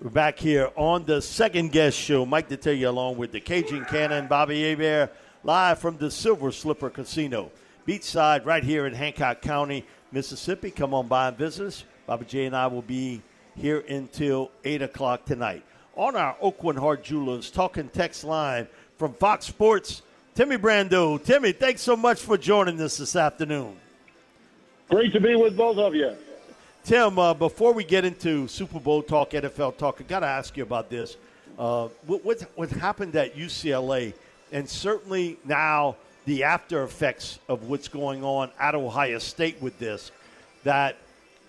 We're back here on the second guess show. Mike Detillier along with the Cajun Cannon, Bobby Hebert, live from the Silver Slipper Casino beachside right here in Hancock County, Mississippi. Come on by and visit us. Bobby J and I will be here until 8 o'clock tonight. On our Aucoin Hart Jewelers talking text line from Fox Sports, Timmy Brando. Timmy, thanks so much for joining us this afternoon. Great to be with both of you. Tim, uh, before we get into Super Bowl talk, NFL talk, I got to ask you about this. Uh, what, what, what happened at UCLA, and certainly now – the after effects of what's going on at Ohio State with this, that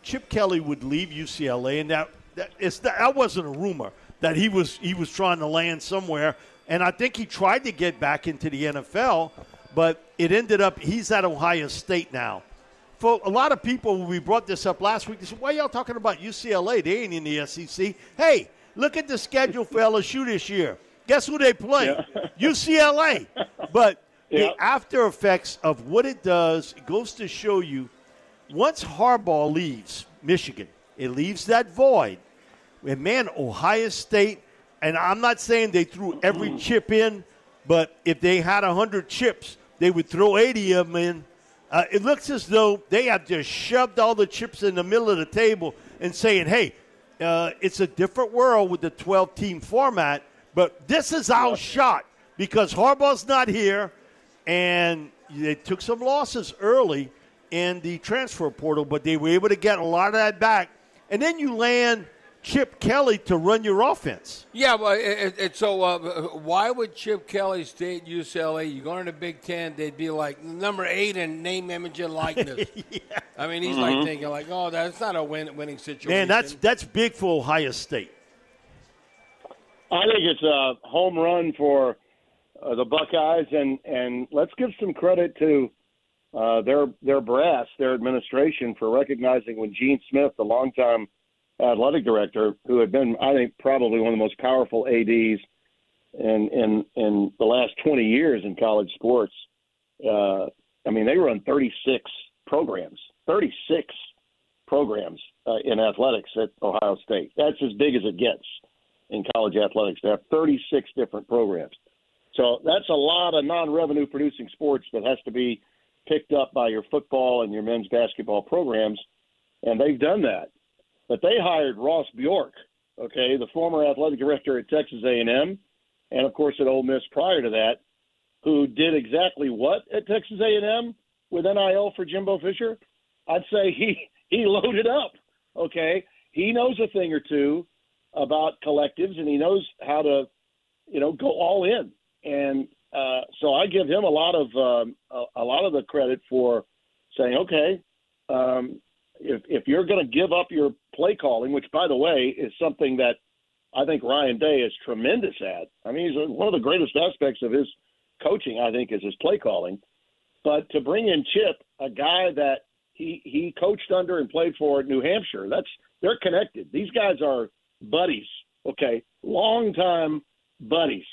Chip Kelly would leave UCLA, and that that, that wasn't a rumor that he was he was trying to land somewhere, and I think he tried to get back into the NFL, but it ended up he's at Ohio State now. For a lot of people, when we brought this up last week, they said, "Why y'all talking about UCLA? They ain't in the SEC." Hey, look at the schedule for LSU this year. Guess who they play? Yeah. UCLA. But the after effects of what it does it goes to show you once Harbaugh leaves Michigan, it leaves that void. And man, Ohio State, and I'm not saying they threw every chip in, but if they had 100 chips, they would throw 80 of them in. Uh, it looks as though they have just shoved all the chips in the middle of the table and saying, hey, uh, it's a different world with the 12 team format, but this is our shot because Harbaugh's not here and they took some losses early in the transfer portal, but they were able to get a lot of that back. And then you land Chip Kelly to run your offense. Yeah, well, it, it, so uh, why would Chip Kelly stay at UCLA? You go into the Big Ten, they'd be like number eight in name, image, and likeness. yeah. I mean, he's mm-hmm. like thinking like, oh, that's not a win- winning situation. Man, that's that's big for Ohio State. I think it's a home run for uh, the Buckeyes, and and let's give some credit to uh, their their brass, their administration, for recognizing when Gene Smith, the longtime athletic director, who had been, I think, probably one of the most powerful ads in in in the last 20 years in college sports. Uh, I mean, they run 36 programs, 36 programs uh, in athletics at Ohio State. That's as big as it gets in college athletics. They have 36 different programs. So that's a lot of non-revenue producing sports that has to be picked up by your football and your men's basketball programs, and they've done that. But they hired Ross Bjork, okay, the former athletic director at Texas A&M, and of course at Ole Miss prior to that, who did exactly what at Texas A&M with NIL for Jimbo Fisher? I'd say he he loaded up. Okay, he knows a thing or two about collectives, and he knows how to, you know, go all in and uh, so I give him a lot of um, a, a, lot of the credit for saying, okay, um, if if you're going to give up your play calling, which by the way is something that I think Ryan Day is tremendous at. I mean, he's one of the greatest aspects of his coaching, I think, is his play calling. But to bring in Chip, a guy that he he coached under and played for at New Hampshire, that's they're connected. These guys are buddies Okay, long time buddies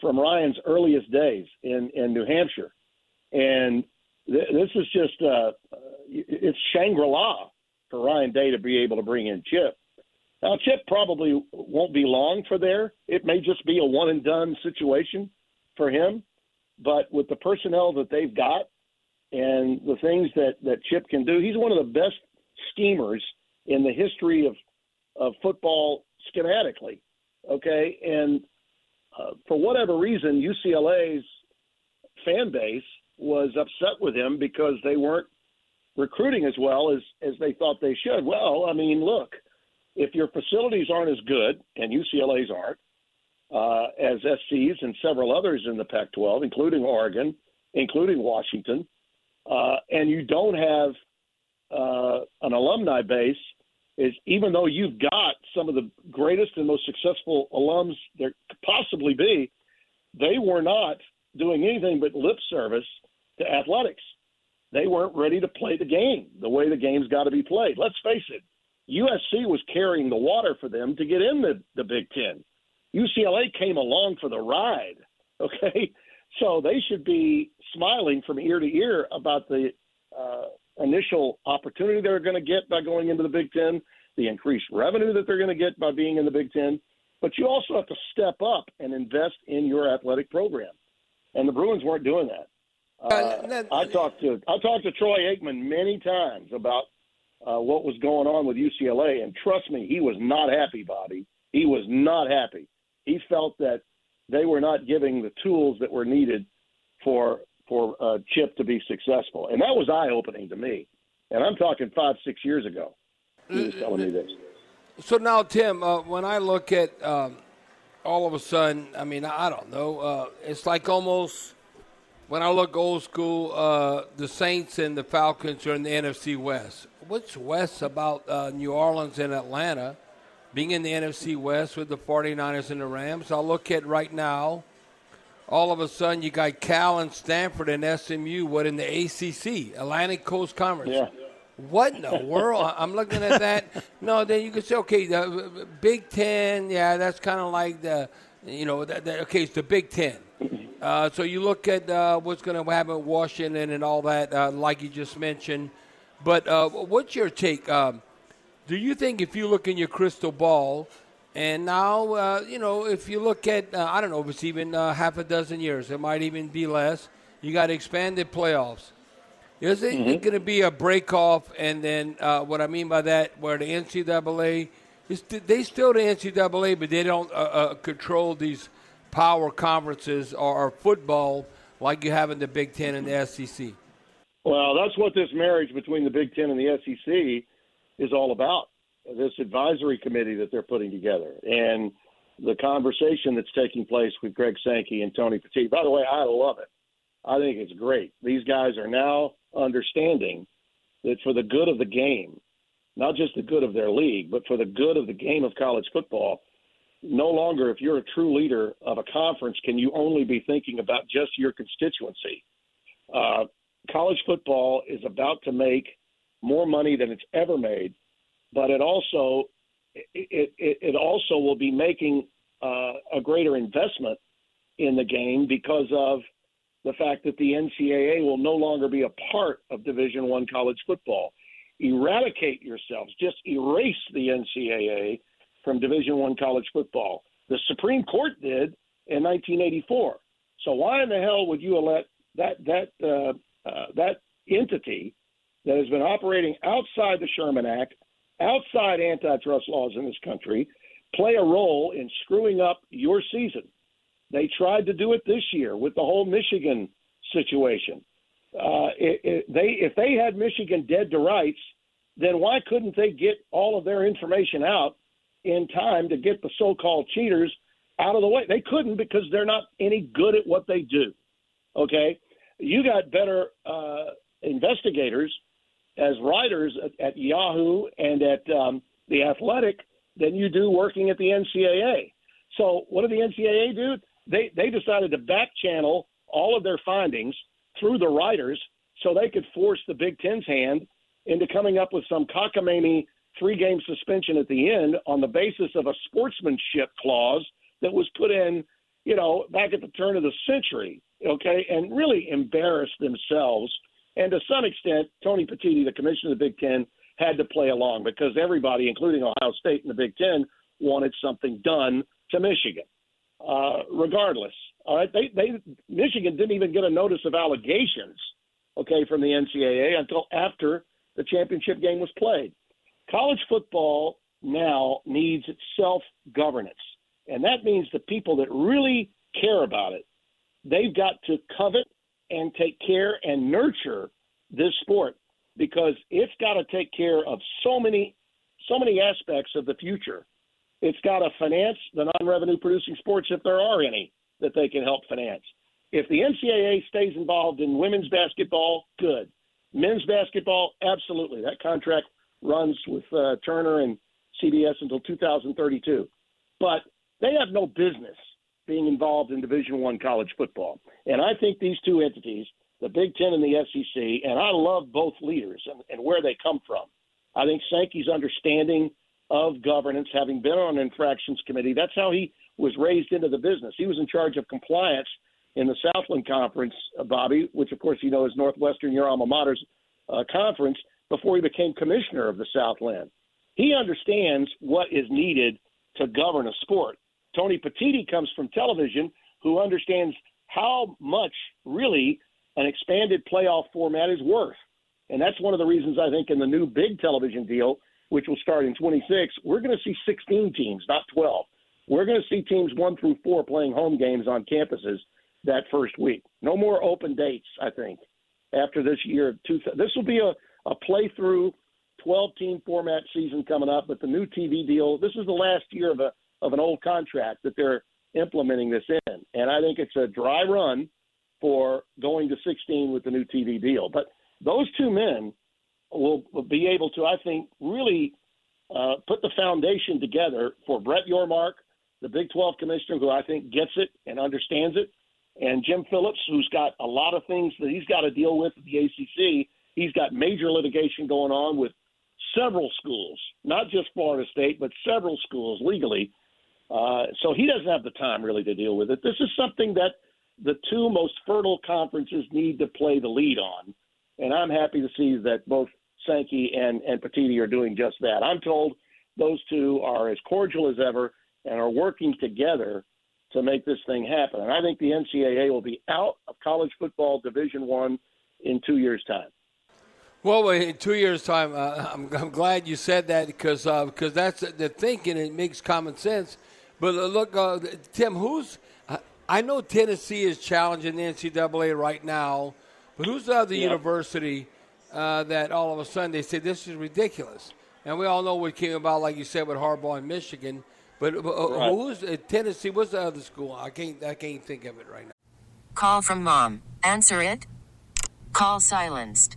from Ryan's earliest days in in New Hampshire, and this is just uh, it's Shangri La for Ryan Day to be able to bring in Chip. Now, Chip probably won't be long for there. It may just be a one and done situation for him. But with the personnel that they've got and the things that, that Chip can do, he's one of the best schemers in the history of, of football schematically. Okay. And uh, for whatever reason, UCLA's fan base was upset with him because they weren't recruiting as well as, as they thought they should. Well, I mean, look, if your facilities aren't as good, and UCLA's aren't, uh, as SC's and several others in the Pac 12, including Oregon, including Washington, uh, and you don't have uh, an alumni base, is even though you've got some of the greatest and most successful alums there could possibly be, they were not doing anything but lip service to athletics. They weren't ready to play the game the way the game's got to be played. Let's face it, USC was carrying the water for them to get in the, the Big Ten. UCLA came along for the ride. Okay, so they should be smiling from ear to ear about the uh, initial opportunity they're going to get by going into the Big Ten, the increased revenue that they're going to get by being in the Big Ten. But you also have to step up and invest in your athletic program, and the Bruins weren't doing that. Uh, I talked to I talked to Troy Aikman many times about uh, what was going on with UCLA, and trust me, he was not happy, Bobby. He was not happy he felt that they were not giving the tools that were needed for for uh, Chip to be successful, and that was eye opening to me. And I'm talking five six years ago. He was telling me this. So now, Tim, uh, when I look at um, all of a sudden, I mean, I don't know. Uh, it's like almost when I look old school, uh, the Saints and the Falcons are in the NFC West. What's West about uh, New Orleans and Atlanta? being in the NFC West with the 49ers and the Rams. I'll look at right now. All of a sudden, you got Cal and Stanford and SMU. What in the ACC, Atlantic Coast Conference? Yeah. What in the world? I'm looking at that. No, then you can say, okay, the Big Ten. Yeah, that's kind of like the, you know, that, that, okay, it's the Big Ten. Uh, so you look at uh, what's going to happen in Washington and all that, uh, like you just mentioned. But uh, what's your take? Um, do you think if you look in your crystal ball, and now, uh, you know, if you look at, uh, I don't know if it's even uh, half a dozen years, it might even be less, you got expanded playoffs. Is it mm-hmm. going to be a break off? And then uh, what I mean by that, where the NCAA, is they still the NCAA, but they don't control these power conferences or, football like you have in the Big Ten and the SEC. Well, that's what this marriage between the Big Ten and the SEC is all about this advisory committee that they're putting together and the conversation that's taking place with Greg Sankey and Tony Petitti. By the way, I love it. I think it's great. These guys are now understanding that for the good of the game, not just the good of their league, but for the good of the game of college football, no longer, if you're a true leader of a conference, can you only be thinking about just your constituency. Uh, college football is about to make more money than it's ever made, but it also it, it, it also will be making uh, a greater investment in the game because of the fact that the NCAA will no longer be a part of Division One college football. Eradicate yourselves, just erase the NCAA from Division One college football. The Supreme Court did in 1984. So why in the hell would you let that that uh, uh, that entity that has been operating outside the Sherman Act, outside antitrust laws in this country, play a role in screwing up your season. They tried to do it this year with the whole Michigan situation. Uh, it, it, they if they had Michigan dead to rights, then why couldn't they get all of their information out in time to get the so-called cheaters out of the way? They couldn't because they're not any good at what they do. Okay, you got better uh, investigators as writers at, at Yahoo and at um, the Athletic than you do working at the NCAA. So what did the NCAA do? They they decided to back channel all of their findings through the writers so they could force the Big Ten's hand into coming up with some cockamamie three game suspension at the end on the basis of a sportsmanship clause that was put in, you know, back at the turn of the century, okay, and really embarrassed themselves. And to some extent, Tony Petitti, the commissioner of the Big Ten, had to play along because everybody, including Ohio State and the Big Ten, wanted something done to Michigan. Uh, regardless, all right, they, they Michigan didn't even get a notice of allegations, okay, from the NCAA until after the championship game was played. College football now needs self governance. And that means the people that really care about it, they've got to covet and take care and nurture this sport because it's got to take care of so many so many aspects of the future. It's got to finance the non-revenue producing sports if there are any that they can help finance. If the NCAA stays involved in women's basketball, good. Men's basketball, absolutely. That contract runs with uh, Turner and CBS until 2032. But they have no business being involved in Division One college football. And I think these two entities, the Big Ten and the SEC, and I love both leaders and, and where they come from. I think Sankey's understanding of governance, having been on an infractions committee, that's how he was raised into the business. He was in charge of compliance in the Southland Conference, uh, Bobby, which of course you know is Northwestern, your alma mater's uh, conference, before he became commissioner of the Southland. He understands what is needed to govern a sport. Tony Petitti comes from television, who understands how much really an expanded playoff format is worth. And that's one of the reasons I think in the new big television deal, which will start in 26, we're going to see 16 teams, not 12. We're going to see teams one through four playing home games on campuses that first week. No more open dates, I think, after this year. This will be a, a playthrough 12 team format season coming up, but the new TV deal, this is the last year of a of an old contract that they're implementing this in. And I think it's a dry run for going to 16 with the new TV deal. But those two men will, will be able to, I think, really uh, put the foundation together for Brett Yormark, the Big 12 commissioner, who I think gets it and understands it, and Jim Phillips, who's got a lot of things that he's got to deal with at the ACC. He's got major litigation going on with several schools, not just Florida State, but several schools legally uh, so he doesn't have the time really to deal with it. This is something that the two most fertile conferences need to play the lead on. And I'm happy to see that both Sankey and, and are doing just that. I'm told those two are as cordial as ever and are working together to make this thing happen. And I think the NCAA will be out of college football Division One in two years' time. Well, in two years' time, uh, I'm, I'm, glad you said that because uh, because that's the thinking. It makes common sense. But uh, look, uh, Tim, who's I know Tennessee is challenging the NCAA right now, but who's the other yeah. university uh, that all of a sudden they say this is ridiculous? And we all know what came about, like you said, with Harbaugh in Michigan. But uh, right. who's uh, Tennessee? What's the other school? I can't. I can't think of it right now. Call from mom. Answer it. Call silenced.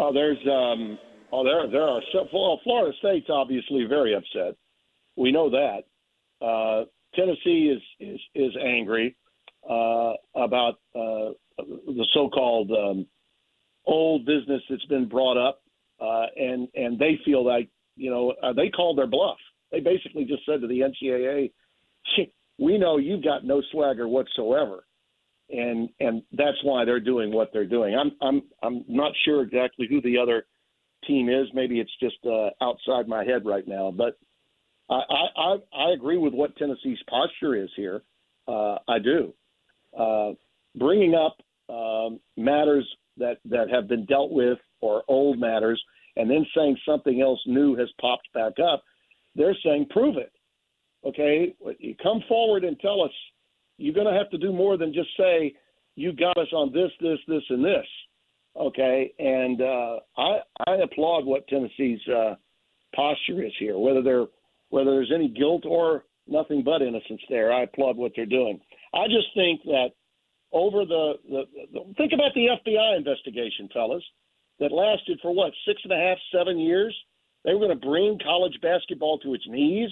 Oh, there's um, oh there there are so, well, Florida State's obviously very upset. We know that. Uh, Tennessee is is is angry uh, about uh, the so-called um, old business that's been brought up, uh, and and they feel like you know uh, they called their bluff. They basically just said to the NCAA, we know you've got no swagger whatsoever, and and that's why they're doing what they're doing. I'm I'm I'm not sure exactly who the other team is. Maybe it's just uh, outside my head right now, but I I I agree with what Tennessee's posture is here. Uh, I do. Uh, bringing up um, matters that that have been dealt with or old matters, and then saying something else new has popped back up. They're saying prove it okay, come forward and tell us you're going to have to do more than just say you got us on this, this, this, and this. Okay, and uh, I I applaud what Tennessee's uh, posture is here. Whether they're whether there's any guilt or nothing but innocence there, I applaud what they're doing. I just think that over the, the, the think about the FBI investigation, fellas, that lasted for what six and a half, seven years. They were going to bring college basketball to its knees.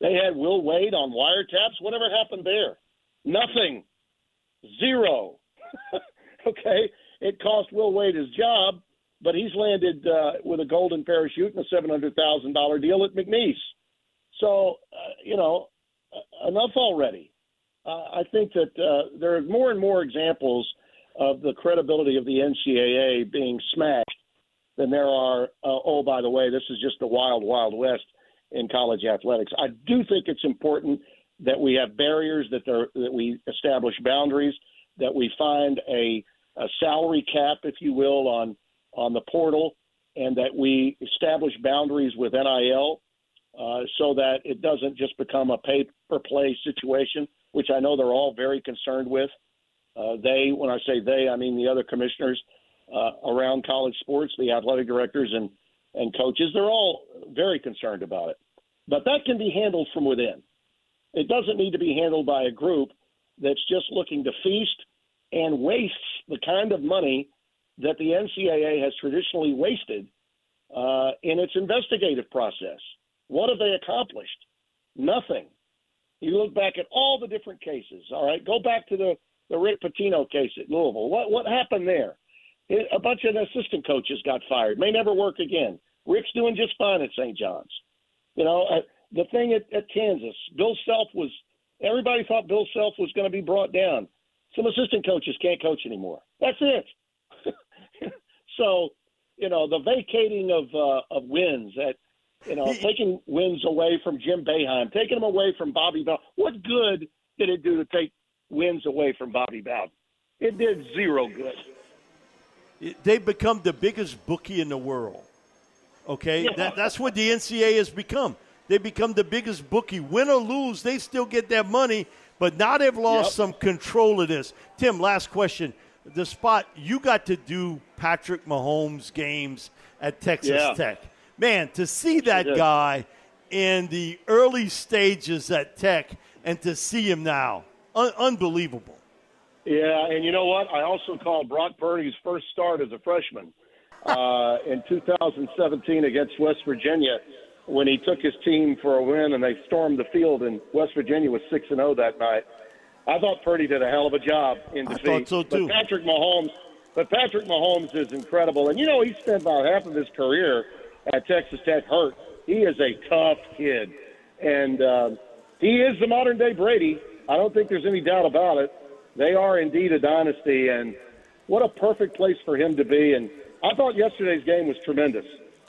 They had Will Wade on wiretaps. Whatever happened there? Nothing. Zero. okay. It cost Will Wade his job, but he's landed uh, with a golden parachute and a $700,000 deal at McNeese. So, uh, you know, uh, enough already. Uh, I think that uh, there are more and more examples of the credibility of the NCAA being smashed than there are, uh, oh, by the way, this is just the wild, wild west in college athletics. I do think it's important that we have barriers, that there that we establish boundaries, that we find a, a salary cap, if you will, on on the portal, and that we establish boundaries with NIL uh, so that it doesn't just become a pay per play situation, which I know they're all very concerned with. Uh, they, when I say they, I mean the other commissioners uh, around college sports, the athletic directors and and coaches, they're all very concerned about it. But that can be handled from within. It doesn't need to be handled by a group that's just looking to feast and wastes the kind of money that the NCAA has traditionally wasted uh, in its investigative process. What have they accomplished? Nothing. You look back at all the different cases. All right, go back to the the Rick Pitino case at Louisville. What what happened there? a bunch of assistant coaches got fired. May never work again. Rick's doing just fine at St. John's. You know, uh, the thing at, at Kansas, Bill Self was. Everybody thought Bill Self was going to be brought down. Some assistant coaches can't coach anymore. That's it. so, you know, the vacating of uh, of wins at you know, taking wins away from Jim Boeheim, taking them away from Bobby Bowden. What good did it do to take wins away from Bobby Bowden? It did zero good they've become the biggest bookie in the world. Okay, yeah. that, that's what the NCAA has become. They become the biggest bookie. Win or lose, they still get that money, but now they've lost yep. some control of this. Tim, last question. The spot you got to do Patrick Mahomes games at Texas yeah. Tech. Man, to see that guy in the early stages at Tech and to see him now, un- unbelievable. Yeah, and you know what? I also called Brock Purdy's first start as a freshman uh, in 2017 against West Virginia when he took his team for a win and they stormed the field and West Virginia was six and zero oh that night. I thought Purdy did a hell of a job in defeat. I thought so too. But Patrick Mahomes, but Patrick Mahomes is incredible, and you know he spent about half of his career at Texas Tech hurt. He is a tough kid, and uh, he is the modern day Brady. I don't think there's any doubt about it. They are indeed a dynasty, and what a perfect place for him to be. And I thought yesterday's game was tremendous.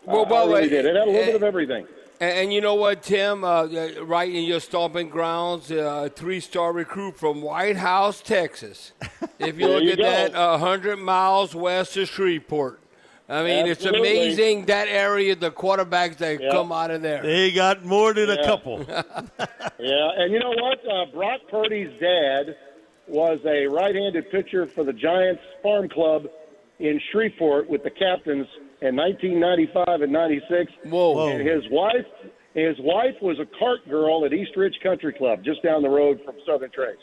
Well, well, I really did. It had a little bit of everything. And, and, you know what, Tim? Uh, right in your stomping grounds, a uh, three-star recruit from White House, Texas. If you look you at go. that, uh, 100 miles west of Shreveport. I mean, it's amazing that area, the quarterbacks that Yeah. come out of there. They got more than a couple. Yeah, and you know what? Uh, Brock Purdy's dad was a right-handed pitcher for the Giants Farm Club in Shreveport with the captains in 1995 and 96. Whoa. And his wife, his wife was a cart girl at East Ridge Country Club, just down the road from Southern Trace.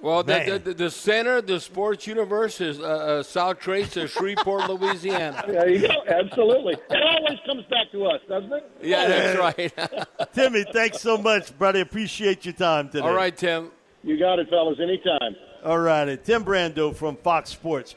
Well, the, the, the, the center of the sports universe is uh, uh, South Trace of Shreveport, Louisiana. There you go. Absolutely. It always comes back to us, doesn't it? Yeah, that's right. Timmy, thanks so much, buddy. Appreciate your time today. All right, Tim. You got it, fellas. Anytime. All righty. Tim Brando from Fox Sports.